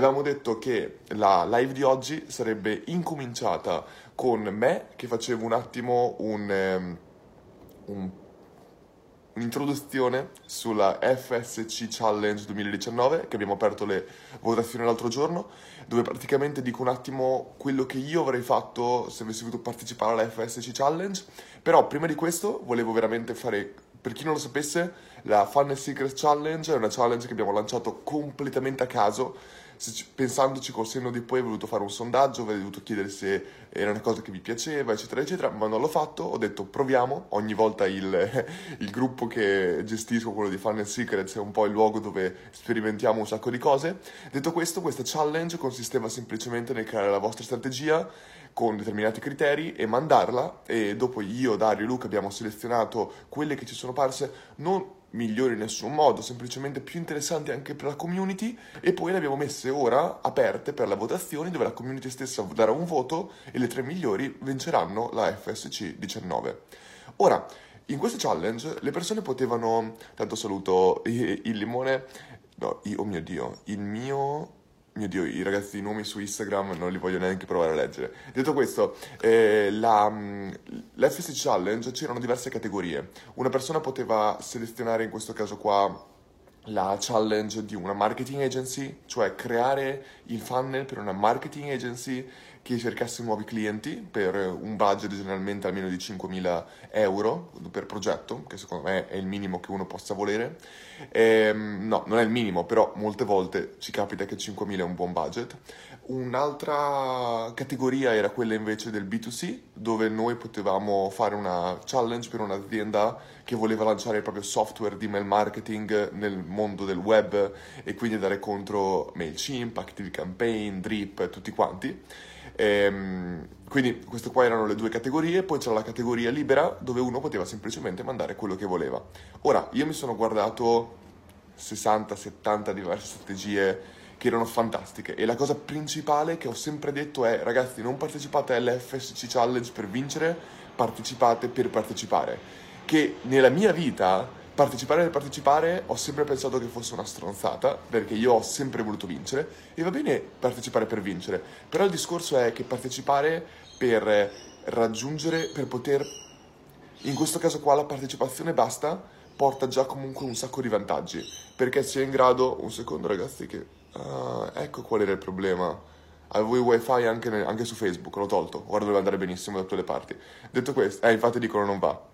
avevamo detto che la live di oggi sarebbe incominciata con me che facevo un attimo un, um, un un'introduzione sulla FSC Challenge 2019 che abbiamo aperto le votazioni l'altro giorno dove praticamente dico un attimo quello che io avrei fatto se avessi voluto partecipare alla FSC Challenge. Però prima di questo volevo veramente fare per chi non lo sapesse la Fun Secret Challenge è una challenge che abbiamo lanciato completamente a caso se, pensandoci col senno di poi ho voluto fare un sondaggio, avrei dovuto chiedere se era una cosa che mi piaceva, eccetera, eccetera, ma non l'ho fatto, ho detto proviamo, ogni volta il, il gruppo che gestisco, quello di Fun and Secrets, è un po' il luogo dove sperimentiamo un sacco di cose. Detto questo, questa challenge consisteva semplicemente nel creare la vostra strategia con determinati criteri e mandarla e dopo io, Dario e Luca abbiamo selezionato quelle che ci sono parse. Non migliori in nessun modo, semplicemente più interessanti anche per la community e poi le abbiamo messe ora aperte per la votazione dove la community stessa darà un voto e le tre migliori vinceranno la FSC 19. Ora, in questo challenge le persone potevano, tanto saluto il limone, no, oh mio dio, il mio mio Dio, i ragazzi di nomi su Instagram non li voglio neanche provare a leggere. Detto questo, eh, la, mm, Challenge c'erano diverse categorie. Una persona poteva selezionare in questo caso qua la challenge di una marketing agency, cioè creare il funnel per una marketing agency che cercasse nuovi clienti per un budget generalmente almeno di 5.000 euro per progetto, che secondo me è il minimo che uno possa volere. Ehm, no, non è il minimo, però molte volte ci capita che 5.000 è un buon budget. Un'altra categoria era quella invece del B2C, dove noi potevamo fare una challenge per un'azienda che voleva lanciare il proprio software di mail marketing nel mondo del web e quindi dare contro MailChimp, ActiveCampaign, Drip, tutti quanti. Ehm, quindi queste qua erano le due categorie, poi c'era la categoria libera dove uno poteva semplicemente mandare quello che voleva. Ora, io mi sono guardato 60-70 diverse strategie che erano fantastiche e la cosa principale che ho sempre detto è ragazzi non partecipate all'FSC Challenge per vincere, partecipate per partecipare. Che nella mia vita partecipare per partecipare ho sempre pensato che fosse una stronzata, perché io ho sempre voluto vincere, e va bene partecipare per vincere, però il discorso è che partecipare per raggiungere, per poter, in questo caso qua la partecipazione basta, porta già comunque un sacco di vantaggi, perché si è in grado, un secondo ragazzi che, uh, ecco qual era il problema, avevo il wifi anche, anche su Facebook, l'ho tolto, ora doveva andare benissimo da tutte le parti. Detto questo, eh infatti dicono non va,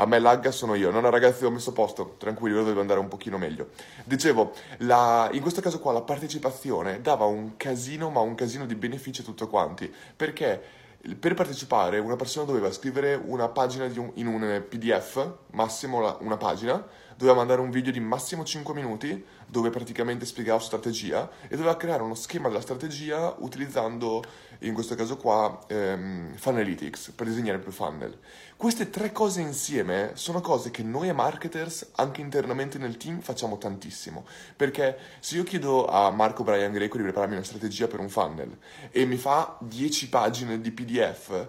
a me lagga sono io, non ragazzi ho messo posto, tranquilli, ora deve andare un pochino meglio. Dicevo, la, in questo caso qua la partecipazione dava un casino, ma un casino di benefici a tutti quanti, perché per partecipare una persona doveva scrivere una pagina un, in un PDF, massimo una pagina, doveva mandare un video di massimo 5 minuti dove praticamente spiegava strategia e doveva creare uno schema della strategia utilizzando in questo caso qua ehm, Funnelytics per disegnare più funnel. Queste tre cose insieme sono cose che noi marketers anche internamente nel team facciamo tantissimo perché se io chiedo a Marco Brian Greco di prepararmi una strategia per un funnel e mi fa 10 pagine di PDF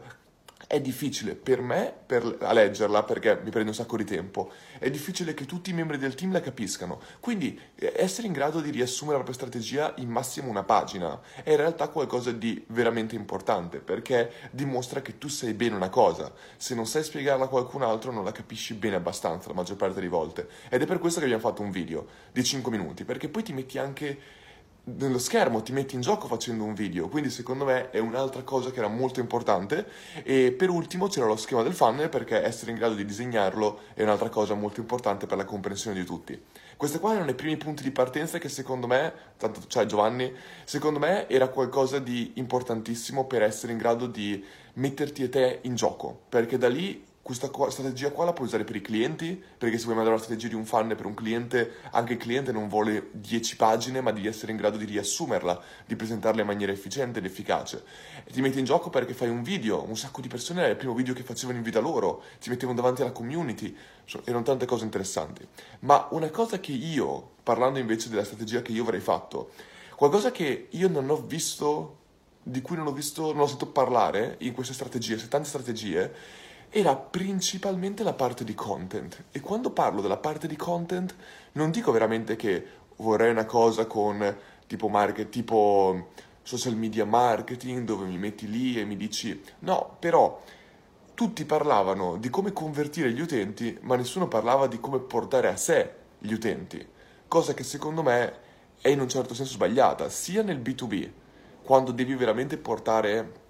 è difficile per me per, a leggerla perché mi prende un sacco di tempo, è difficile che tutti i membri del team la capiscano, quindi eh, essere in grado di riassumere la propria strategia in massimo una pagina è in realtà qualcosa di veramente importante perché dimostra che tu sai bene una cosa, se non sai spiegarla a qualcun altro non la capisci bene abbastanza la maggior parte delle volte. Ed è per questo che abbiamo fatto un video di 5 minuti perché poi ti metti anche nello schermo, ti metti in gioco facendo un video, quindi secondo me è un'altra cosa che era molto importante e per ultimo c'era lo schema del funnel perché essere in grado di disegnarlo è un'altra cosa molto importante per la comprensione di tutti. Questi qua erano i primi punti di partenza che secondo me, tanto cioè Giovanni, secondo me era qualcosa di importantissimo per essere in grado di metterti e te in gioco, perché da lì questa strategia qua la puoi usare per i clienti, perché se vuoi mandare una strategia di un funnel per un cliente, anche il cliente non vuole 10 pagine, ma devi essere in grado di riassumerla, di presentarla in maniera efficiente ed efficace. E ti metti in gioco perché fai un video, un sacco di persone era il primo video che facevano in vita loro, ti mettevano davanti alla community, erano tante cose interessanti. Ma una cosa che io, parlando invece della strategia che io avrei fatto, qualcosa che io non ho visto, di cui non ho visto, non ho sentito parlare in queste strategie, queste tante strategie, era principalmente la parte di content. E quando parlo della parte di content, non dico veramente che vorrei una cosa con tipo, market, tipo social media marketing dove mi metti lì e mi dici no, però tutti parlavano di come convertire gli utenti, ma nessuno parlava di come portare a sé gli utenti, cosa che secondo me è in un certo senso sbagliata, sia nel B2B, quando devi veramente portare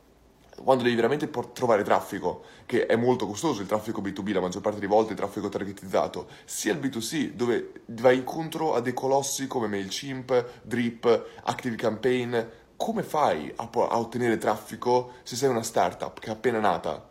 quando devi veramente trovare traffico, che è molto costoso il traffico B2B, la maggior parte delle volte il traffico targetizzato, sia il B2C, dove vai incontro a dei colossi come MailChimp, Drip, ActiveCampaign, come fai a, a ottenere traffico se sei una startup che è appena nata?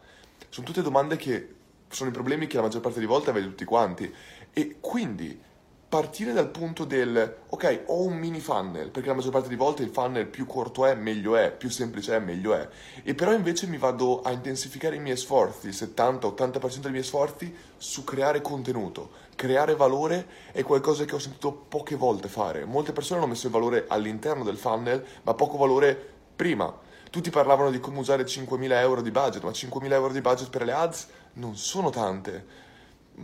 Sono tutte domande che sono i problemi che la maggior parte delle volte avete tutti quanti. E quindi partire dal punto del ok, ho un mini funnel, perché la maggior parte delle volte il funnel più corto è, meglio è, più semplice è, meglio è. E però invece mi vado a intensificare i miei sforzi, il 70-80% dei miei sforzi su creare contenuto. Creare valore è qualcosa che ho sentito poche volte fare. Molte persone hanno messo il valore all'interno del funnel, ma poco valore prima. Tutti parlavano di come usare 5.000 euro di budget, ma 5.000 euro di budget per le ads non sono tante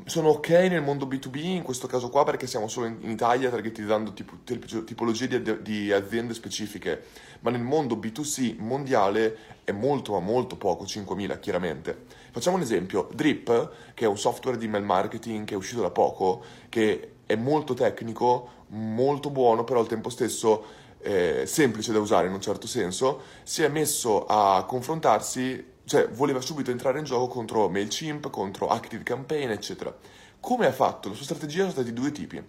sono ok nel mondo B2B, in questo caso qua perché siamo solo in, Italia targetizzando tipo, tipologie di, di, aziende specifiche, ma nel mondo B2C mondiale è molto ma molto poco, 5.000 chiaramente. Facciamo un esempio, Drip, che è un software di email marketing che è uscito da poco, che è molto tecnico, molto buono, però al tempo stesso eh, semplice da usare in un certo senso, si è messo a confrontarsi cioè voleva subito entrare in gioco contro MailChimp, contro ActiveCampaign, eccetera. Come ha fatto? La sua strategia sono stati due tipi.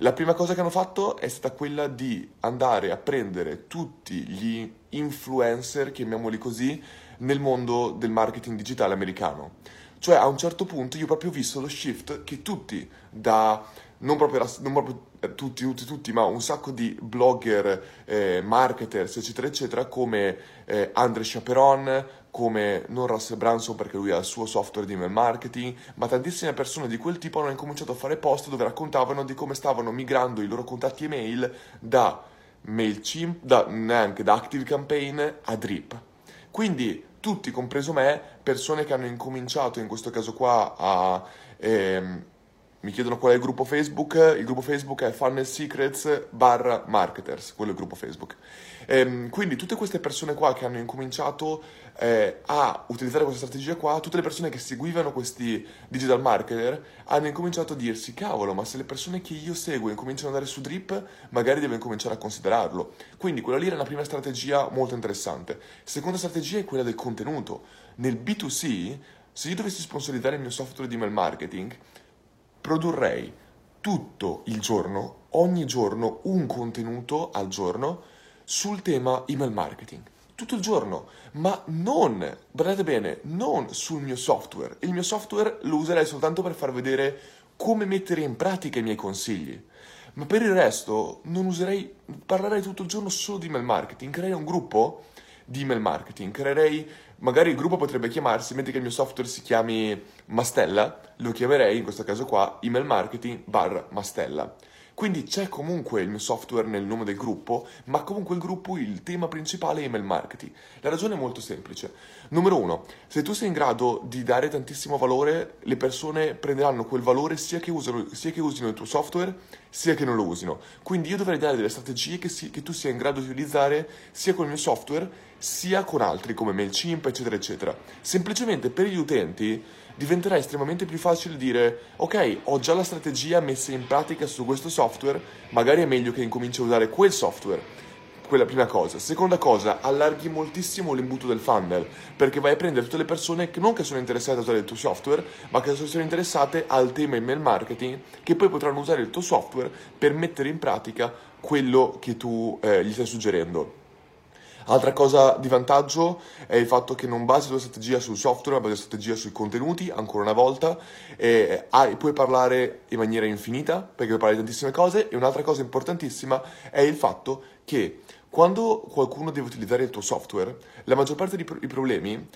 La prima cosa che hanno fatto è stata quella di andare a prendere tutti gli influencer, chiamiamoli così, nel mondo del marketing digitale americano. Cioè a un certo punto io ho proprio visto lo shift che tutti da non proprio, non proprio eh, tutti, tutti, tutti, ma un sacco di blogger, eh, marketers, eccetera, eccetera, come eh, Andre Chaperon, come non Russell Branson perché lui ha il suo software di email marketing, ma tantissime persone di quel tipo hanno incominciato a fare post dove raccontavano di come stavano migrando i loro contatti email da MailChimp, da, neanche da ActiveCampaign a Drip. Quindi tutti, compreso me, persone che hanno incominciato in questo caso qua a... Ehm, mi chiedono qual è il gruppo Facebook, il gruppo Facebook è Funnel Secrets barra Marketers, quello è il gruppo Facebook. Ehm, quindi tutte queste persone qua che hanno incominciato eh, a utilizzare questa strategia qua, tutte le persone che seguivano questi digital marketer hanno incominciato a dirsi cavolo, ma se le persone che io seguo incominciano ad andare su Drip, magari devo incominciare a considerarlo. Quindi quella lì era una prima strategia molto interessante. Seconda strategia è quella del contenuto. Nel B2C, se io dovessi sponsorizzare il mio software di email marketing, produrrei tutto il giorno, ogni giorno, un contenuto al giorno sul tema email marketing. Tutto il giorno, ma non, guardate bene, non sul mio software. Il mio software lo userei soltanto per far vedere come mettere in pratica i miei consigli. Ma per il resto non userei, parlerei tutto il giorno solo di email marketing, creerei un gruppo di email marketing, creerei magari il gruppo potrebbe chiamarsi, mentre che il mio software si chiami Mastella, lo chiamerei in questo caso qua email marketing bar Mastella. Quindi c'è comunque il mio software nel nome del gruppo, ma comunque il gruppo, il tema principale è email marketing. La ragione è molto semplice. Numero uno, se tu sei in grado di dare tantissimo valore, le persone prenderanno quel valore sia che, usano, sia che usino il tuo software, sia che non lo usino. Quindi io dovrei dare delle strategie che, si, che tu sia in grado di utilizzare sia con il mio software, sia con altri come MailChimp, eccetera, eccetera. Semplicemente per gli utenti diventerà estremamente più facile dire ok, ho già la strategia messa in pratica su questo software, magari è meglio che incominci a usare quel software. Quella prima cosa. Seconda cosa, allarghi moltissimo l'imbuto del funnel, perché vai a prendere tutte le persone che non che sono interessate a usare il tuo software, ma che sono interessate al tema email marketing, che poi potranno usare il tuo software per mettere in pratica quello che tu eh, gli stai suggerendo. Altra cosa di vantaggio è il fatto che non basi la tua strategia sul software, ma basi la strategia sui contenuti, ancora una volta, e hai, puoi parlare in maniera infinita, perché puoi parlare di tantissime cose, e un'altra cosa importantissima è il fatto che quando qualcuno deve utilizzare il tuo software, la maggior parte dei pro- problemi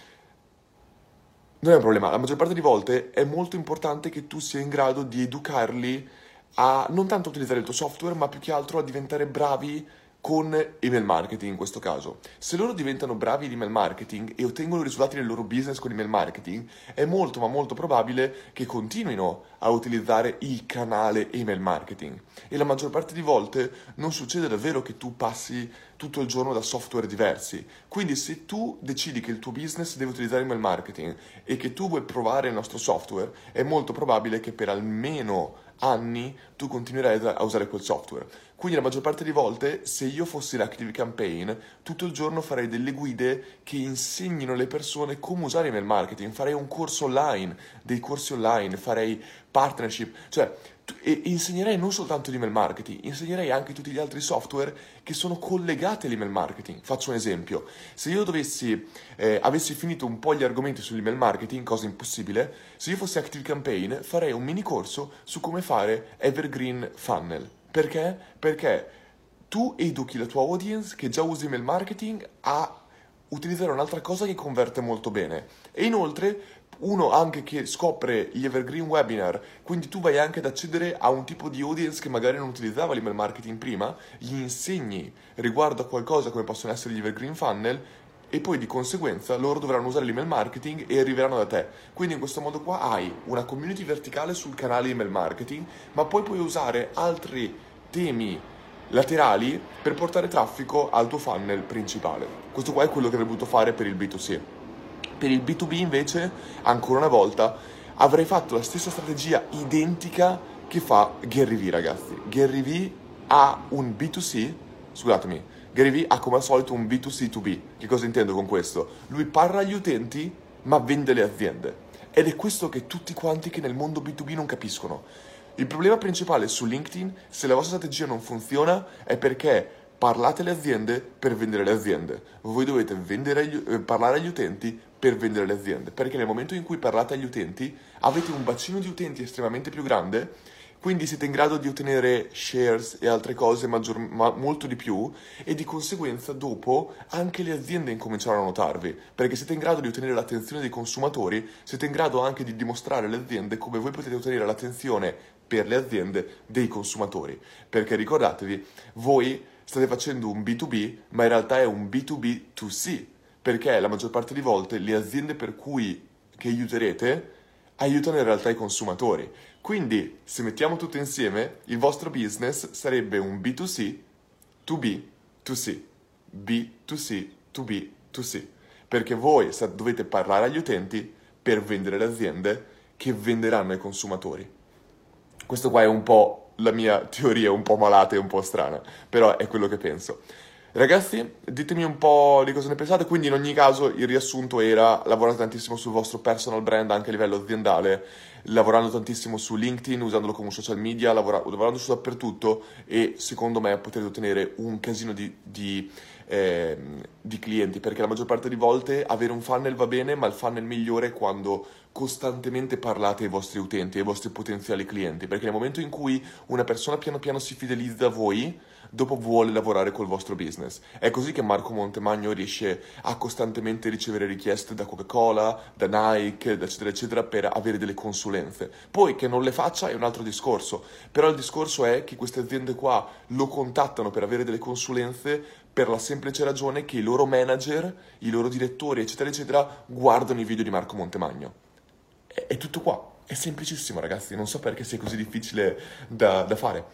non è un problema, la maggior parte delle volte è molto importante che tu sia in grado di educarli a non tanto utilizzare il tuo software, ma più che altro a diventare bravi con email marketing in questo caso. Se loro diventano bravi in email marketing e ottengono risultati nel loro business con email marketing, è molto ma molto probabile che continuino a utilizzare il canale email marketing. E la maggior parte di volte non succede davvero che tu passi tutto il giorno da software diversi. Quindi se tu decidi che il tuo business deve utilizzare email marketing e che tu vuoi provare il nostro software, è molto probabile che per almeno anni tu continuerai a usare quel software. Quindi la maggior parte di volte, se io fossi l'Active Campaign, tutto il giorno farei delle guide che insegnino alle persone come usare email marketing, farei un corso online, dei corsi online, farei partnership, cioè e insegnerei non soltanto l'email marketing, insegnerei anche tutti gli altri software che sono collegati all'email marketing. Faccio un esempio, se io dovessi, eh, avessi finito un po' gli argomenti sull'email marketing, cosa impossibile, se io fossi Active Campaign farei un mini corso su come fare Evergreen Funnel perché? Perché tu educhi la tua audience che già usa email marketing a utilizzare un'altra cosa che converte molto bene. E inoltre uno anche che scopre gli evergreen webinar, quindi tu vai anche ad accedere a un tipo di audience che magari non utilizzava l'email marketing prima, gli insegni riguardo a qualcosa come possono essere gli evergreen funnel e poi di conseguenza loro dovranno usare l'email marketing e arriveranno da te. Quindi in questo modo qua hai una community verticale sul canale email marketing, ma poi puoi usare altri temi laterali per portare traffico al tuo funnel principale. Questo qua è quello che avrei voluto fare per il B2C. Per il B2B invece, ancora una volta, avrei fatto la stessa strategia identica che fa Gary Vee, ragazzi. Gary Vee ha un B2C, scusatemi, Gary Vee ha come al solito un B2C2B. Che cosa intendo con questo? Lui parla agli utenti ma vende le aziende. Ed è questo che tutti quanti che nel mondo B2B non capiscono. Il problema principale su LinkedIn, se la vostra strategia non funziona, è perché parlate alle aziende per vendere le aziende. Voi dovete agli, eh, parlare agli utenti per vendere le aziende. Perché nel momento in cui parlate agli utenti, avete un bacino di utenti estremamente più grande quindi siete in grado di ottenere shares e altre cose maggior, ma molto di più e di conseguenza dopo anche le aziende incominceranno a notarvi, perché siete in grado di ottenere l'attenzione dei consumatori, siete in grado anche di dimostrare alle aziende come voi potete ottenere l'attenzione per le aziende dei consumatori. Perché ricordatevi, voi state facendo un B2B, ma in realtà è un B2B2C, perché la maggior parte di volte le aziende per cui che aiuterete aiutano in realtà i consumatori. Quindi, se mettiamo tutto insieme, il vostro business sarebbe un B2C, 2B, 2C, B2C, 2B, 2C, perché voi dovete parlare agli utenti per vendere le aziende che venderanno ai consumatori. Questo qua è un po' la mia teoria, un po' malata e un po' strana, però è quello che penso. Ragazzi, ditemi un po' di cosa ne pensate, quindi in ogni caso il riassunto era lavorate tantissimo sul vostro personal brand anche a livello aziendale, lavorando tantissimo su LinkedIn, usandolo come social media, lavora- lavorando su dappertutto e secondo me potete ottenere un casino di, di, eh, di clienti, perché la maggior parte di volte avere un funnel va bene, ma il funnel migliore è quando costantemente parlate ai vostri utenti, ai vostri potenziali clienti, perché nel momento in cui una persona piano piano si fidelizza a voi, dopo vuole lavorare col vostro business. È così che Marco Montemagno riesce a costantemente ricevere richieste da Coca-Cola, da Nike, eccetera, eccetera, per avere delle consulenze. Poi che non le faccia è un altro discorso, però il discorso è che queste aziende qua lo contattano per avere delle consulenze per la semplice ragione che i loro manager, i loro direttori, eccetera, eccetera, guardano i video di Marco Montemagno. È, è tutto qua. È semplicissimo, ragazzi. Non so perché sia così difficile da, da fare.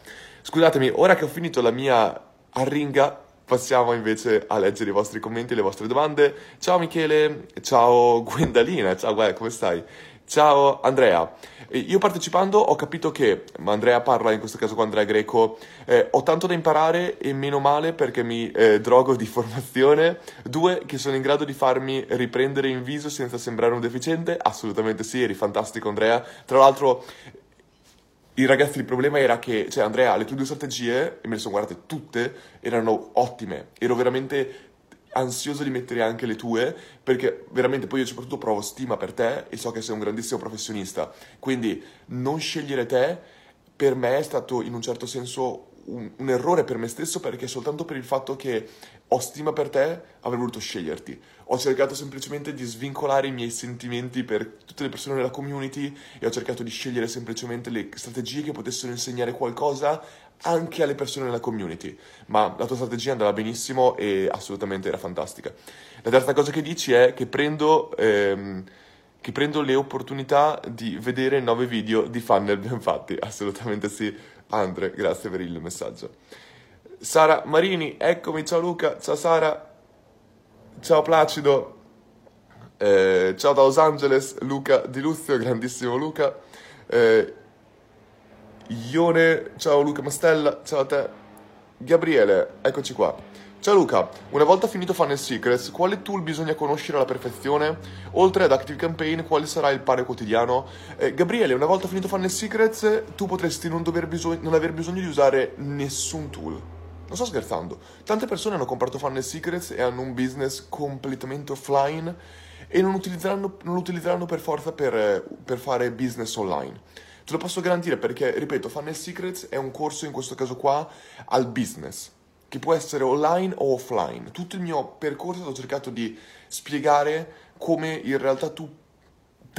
Scusatemi, ora che ho finito la mia arringa, passiamo invece a leggere i vostri commenti e le vostre domande. Ciao Michele, ciao Gwendalina, ciao Guè, come stai? Ciao Andrea, io partecipando ho capito che, ma Andrea parla in questo caso con Andrea Greco, eh, ho tanto da imparare e meno male perché mi eh, drogo di formazione. Due, che sono in grado di farmi riprendere in viso senza sembrare un deficiente. Assolutamente sì, eri fantastico Andrea. Tra l'altro il ragazzi il problema era che, cioè Andrea, le tue due strategie, e me le sono guardate tutte, erano ottime. Ero veramente ansioso di mettere anche le tue, perché veramente poi io soprattutto provo stima per te e so che sei un grandissimo professionista. Quindi non scegliere te per me è stato in un certo senso un, un, errore per me stesso perché soltanto per il fatto che ho stima per te avrei voluto sceglierti. Ho cercato semplicemente di svincolare i miei sentimenti per tutte le persone della community e ho cercato di scegliere semplicemente le strategie che potessero insegnare qualcosa anche alle persone nella community, ma la tua strategia andava benissimo e assolutamente era fantastica. La terza cosa che dici è che prendo, ehm, che prendo le opportunità di vedere nove video di funnel ben fatti, assolutamente sì. Andre, grazie per il messaggio. Sara Marini, eccomi, ciao Luca, ciao Sara, ciao Placido, eh, ciao da Los Angeles, Luca Di Luzio, grandissimo Luca. Eh, Ione, ciao Luca Mastella, ciao a te. Gabriele, eccoci qua. Ciao Luca, una volta finito Funnel Secrets, quale tool bisogna conoscere alla perfezione? Oltre ad Active Campaign, quale sarà il pane quotidiano? Eh, Gabriele, una volta finito Funnel Secrets, tu potresti non, bisog- non aver bisogno di usare nessun tool. Non sto scherzando. Tante persone hanno comprato Funnel Secrets e hanno un business completamente offline e non non lo utilizzeranno per forza per, per fare business online. Te lo posso garantire perché, ripeto, Funnel Secrets è un corso in questo caso qua al business, che può essere online o offline. Tutto il mio percorso ho cercato di spiegare come in realtà tu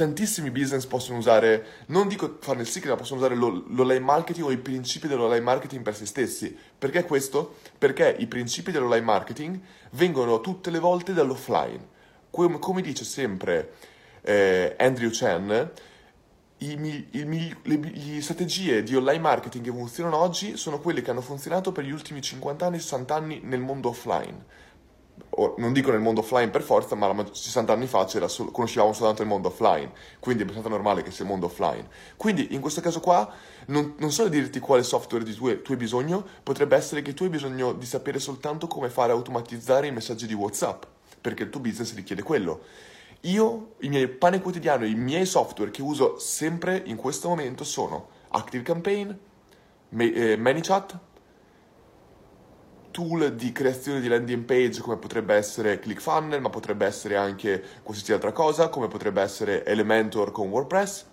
tantissimi business possono usare, non dico Funnel Secret, ma possono usare l'online marketing o i principi dell'online marketing per se stessi. Perché questo? Perché i principi dell'online marketing vengono tutte le volte dall'offline. Come, come dice sempre eh, Andrew Chen, i, i, le, le, strategie di online marketing che funzionano oggi sono quelle che hanno funzionato per gli ultimi 50 anni, 60 anni nel mondo offline. Non dico nel mondo offline per forza, ma 60 anni fa solo, conoscevamo soltanto il mondo offline, quindi è abbastanza normale che sia il mondo offline. Quindi in questo caso qua non, non so dirti quale software di tu, tu hai bisogno, potrebbe essere che tu hai bisogno di sapere soltanto come fare automatizzare i messaggi di WhatsApp, perché il tuo business richiede quello. Io, il mio pane quotidiano, i miei software che uso sempre in questo momento sono Active Campaign, eh, ManyChat, tool di creazione di landing page come potrebbe essere ClickFunnels, ma potrebbe essere anche qualsiasi altra cosa, come potrebbe essere Elementor con WordPress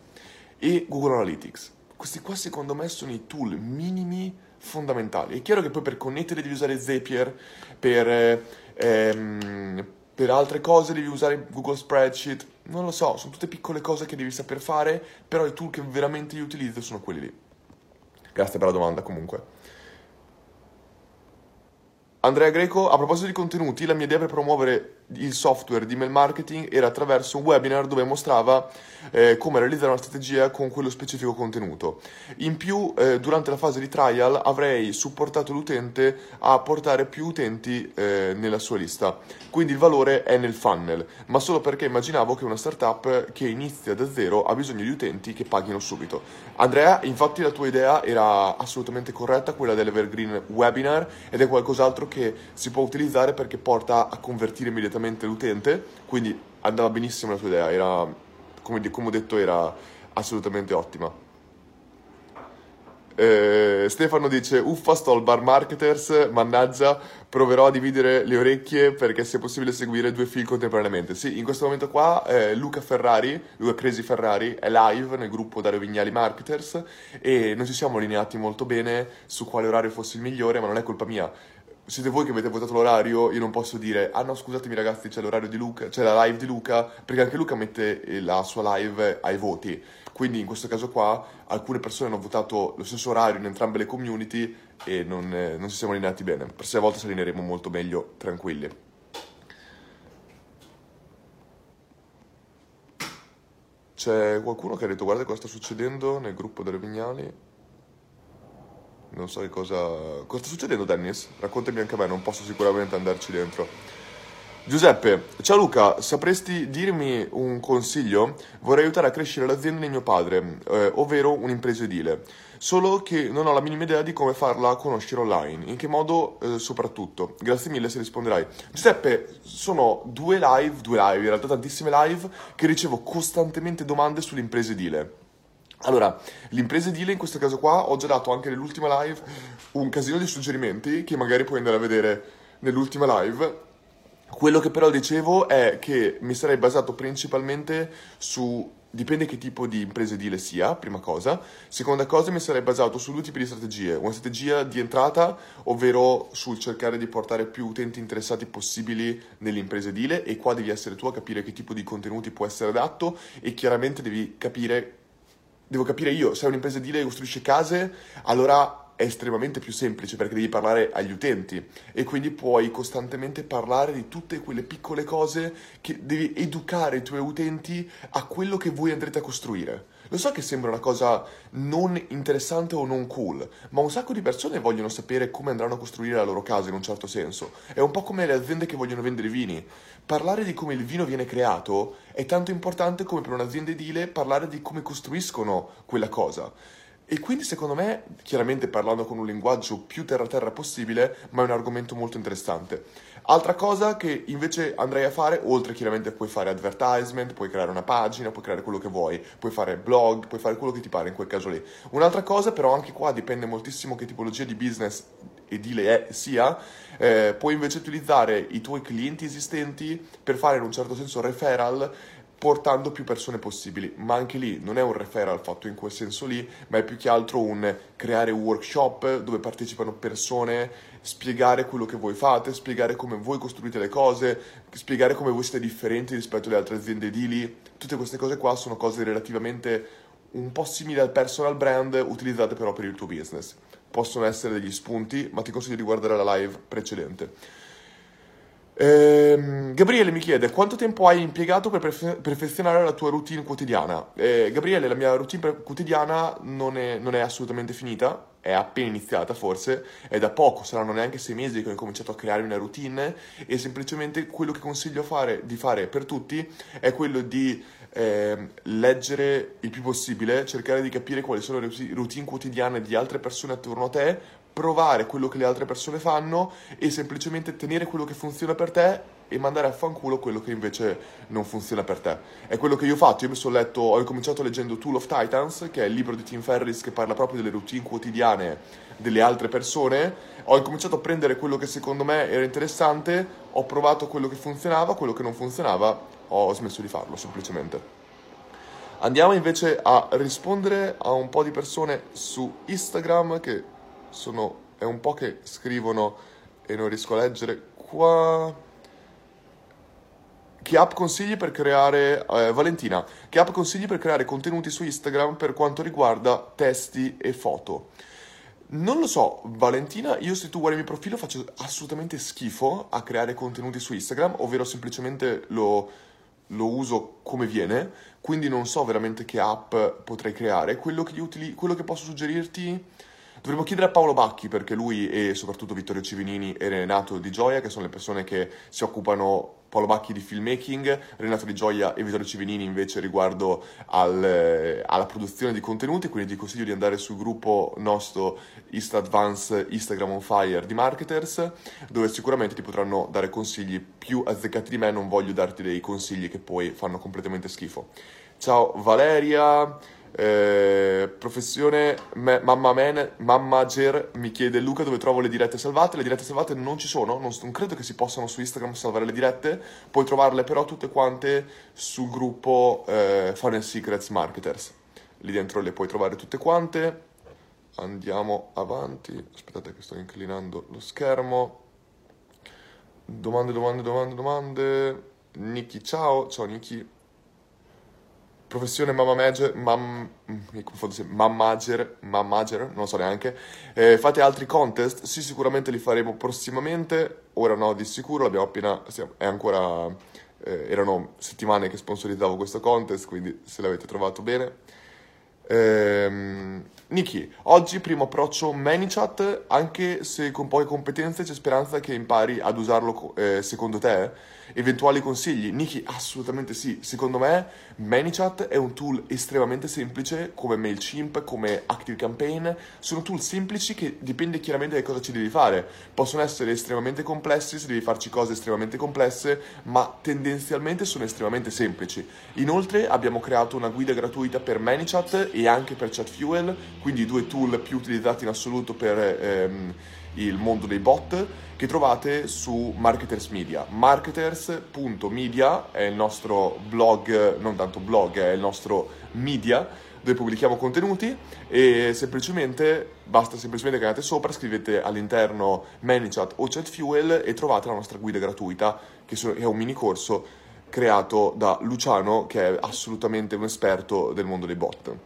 e Google Analytics. Questi qua secondo me sono i tool minimi fondamentali. È chiaro che poi per connettere devi usare Zapier, per, ehm, per altre cose devi usare Google Spreadsheet, non lo so, sono tutte piccole cose che devi saper fare, però i tool che veramente io utilizzo sono quelli lì. Grazie per la domanda comunque. Andrea Greco, a proposito di contenuti, la mia idea per promuovere il software di mail marketing era attraverso un webinar dove mostrava eh, come realizzare una strategia con quello specifico contenuto. In più, eh, durante la fase di trial avrei supportato l'utente a portare più utenti eh, nella sua lista. Quindi il valore è nel funnel, ma solo perché immaginavo che una startup che inizia da zero ha bisogno di utenti che paghino subito. Andrea, infatti la tua idea era assolutamente corretta, quella dell'Evergreen Webinar, ed è qualcos'altro che si può utilizzare perché porta a convertire immediatamente direttamente l'utente, quindi andava benissimo la tua idea, era, come, come ho detto, era assolutamente ottima. Eh, Stefano dice uffa sto al bar marketers mannaggia proverò a dividere le orecchie perché sia possibile seguire due fil contemporaneamente sì in questo momento qua eh, Luca Ferrari Luca Cresi Ferrari è live nel gruppo Dario Vignali Marketers e non ci siamo allineati molto bene su quale orario fosse il migliore ma non è colpa mia siete voi che avete votato l'orario, io non posso dire, ah no scusatemi ragazzi c'è l'orario di Luca, c'è la live di Luca, perché anche Luca mette eh, la sua live ai voti. Quindi in questo caso qua alcune persone hanno votato lo stesso orario in entrambe le community e non, eh, non ci siamo allineati bene. Per sei volte ci allineeremo molto meglio, tranquilli. C'è qualcuno che ha detto guarda cosa sta succedendo nel gruppo delle Vignali non so che cosa... Cosa sta succedendo Dennis? Raccontami anche a me, non posso sicuramente andarci dentro. Giuseppe, ciao Luca, sapresti dirmi un consiglio? Vorrei aiutare a crescere l'azienda di mio padre, eh, ovvero un'impresa edile. Solo che non ho la minima idea di come farla conoscere online, in che modo eh, soprattutto. Grazie mille se risponderai. Giuseppe, sono due live, due live, in realtà tantissime live, che ricevo costantemente domande sull'impresa edile. Allora, l'impresa edile in questo caso qua ho già dato anche nell'ultima live un casino di suggerimenti che magari puoi andare a vedere nell'ultima live. Quello che però dicevo è che mi sarei basato principalmente su dipende che tipo di impresa edile sia, prima cosa. Seconda cosa, mi sarei basato su due tipi di strategie. Una strategia di entrata, ovvero sul cercare di portare più utenti interessati possibili nell'impresa edile e qua devi essere tu a capire che tipo di contenuti può essere adatto e chiaramente devi capire devo capire io, se è un'impresa edile che costruisce case, allora è estremamente più semplice perché devi parlare agli utenti e quindi puoi costantemente parlare di tutte quelle piccole cose che devi educare i tuoi utenti a quello che voi andrete a costruire. Lo so che sembra una cosa non interessante o non cool, ma un sacco di persone vogliono sapere come andranno a costruire la loro casa in un certo senso. È un po' come le aziende che vogliono vendere vini. Parlare di come il vino viene creato è tanto importante come per un'azienda edile parlare di come costruiscono quella cosa. E quindi secondo me, chiaramente parlando con un linguaggio più terra-terra possibile, ma è un argomento molto interessante. Altra cosa che invece andrei a fare, oltre chiaramente puoi fare advertisement, puoi creare una pagina, puoi creare quello che vuoi, puoi fare blog, puoi fare quello che ti pare in quel caso lì. Un'altra cosa però anche qua dipende moltissimo che tipologia di business edile è, sia, eh, puoi invece utilizzare i tuoi clienti esistenti per fare in un certo senso referral portando più persone possibili, ma anche lì non è un referral fatto in quel senso lì, ma è più che altro un creare workshop dove partecipano persone, spiegare quello che voi fate, spiegare come voi costruite le cose, spiegare come voi siete differenti rispetto alle altre aziende edili. Tutte queste cose qua sono cose relativamente un po' simili al personal brand utilizzate però per il tuo business. Possono essere degli spunti, ma ti consiglio di guardare la live precedente. Ehm, Gabriele mi chiede quanto tempo hai impiegato per perfe- perfezionare la tua routine quotidiana. Eh, Gabriele, la mia routine quotidiana non è, non è, assolutamente finita, è appena iniziata forse, è da poco, saranno neanche sei mesi che ho cominciato a creare una routine e semplicemente quello che consiglio fare, di fare per tutti è quello di eh, leggere il più possibile, cercare di capire quali sono le routine quotidiane di altre persone attorno a te, provare quello che le altre persone fanno e semplicemente tenere quello che funziona per te e mandare a fanculo quello che invece non funziona per te. È quello che io ho fatto, io mi sono letto, ho cominciato leggendo Tool of Titans, che è il libro di Tim Ferriss che parla proprio delle routine quotidiane delle altre persone, ho cominciato a prendere quello che secondo me era interessante, ho provato quello che funzionava, quello che non funzionava, ho smesso di farlo semplicemente. Andiamo invece a rispondere a un po' di persone su Instagram che sono, è un po' che scrivono e non riesco a leggere qua. Che app consigli per creare, eh, Valentina, che app consigli per creare contenuti su Instagram per quanto riguarda testi e foto? Non lo so, Valentina, io se tu guardi il mio profilo faccio assolutamente schifo a creare contenuti su Instagram, ovvero semplicemente lo, lo uso come viene, quindi non so veramente che app potrei creare. Quello che, utili- quello che posso suggerirti Dovremmo chiedere a Paolo Bacchi perché lui e soprattutto Vittorio Civinini e Renato Di Gioia, che sono le persone che si occupano Paolo Bacchi di filmmaking, Renato Di Gioia e Vittorio Civinini invece riguardo al, alla produzione di contenuti, quindi ti consiglio di andare sul gruppo nostro East Advance Instagram on Fire di marketers, dove sicuramente ti potranno dare consigli più azzeccati di me, non voglio darti dei consigli che poi fanno completamente schifo. Ciao Valeria, eh, professione me, mamma man, mammager mi chiede Luca dove trovo le dirette salvate. Le dirette salvate non ci sono, non, non, credo che si possano su Instagram salvare le dirette. Puoi trovarle però tutte quante sul gruppo eh, Funnel Secrets Marketers. Lì dentro le puoi trovare tutte quante. Andiamo avanti. Aspettate che sto inclinando lo schermo. Domande, domande, domande, domande. Niki, ciao. Ciao Niki professione mamma manager, mam, mi confondo sempre, mammager, mammager, non lo so neanche. Eh, fate altri contest? Sì, sicuramente li faremo prossimamente. Ora no, di sicuro, l'abbiamo appena, è ancora, eh, erano settimane che sponsorizzavo questo contest, quindi se l'avete trovato bene. Ehm, Niki, oggi primo approccio ManyChat, anche se con poche competenze c'è speranza che impari ad usarlo eh, secondo te? Eventuali consigli? Niki, assolutamente sì. Secondo me ManyChat è un tool estremamente semplice come MailChimp, come ActiveCampaign. Sono tool semplici che dipende chiaramente da cosa ci devi fare. Possono essere estremamente complessi se devi farci cose estremamente complesse, ma tendenzialmente sono estremamente semplici. Inoltre abbiamo creato una guida gratuita per ManyChat e anche per ChatFuel, quindi i due tool più utilizzati in assoluto per ehm, il mondo dei bot che trovate su Marketers Media. Marketers.media è il nostro blog, non tanto blog, è il nostro media dove pubblichiamo contenuti e semplicemente basta semplicemente che andate sopra, scrivete all'interno ManyChat o ChatFuel e trovate la nostra guida gratuita che è un mini corso creato da Luciano che è assolutamente un esperto del mondo dei bot.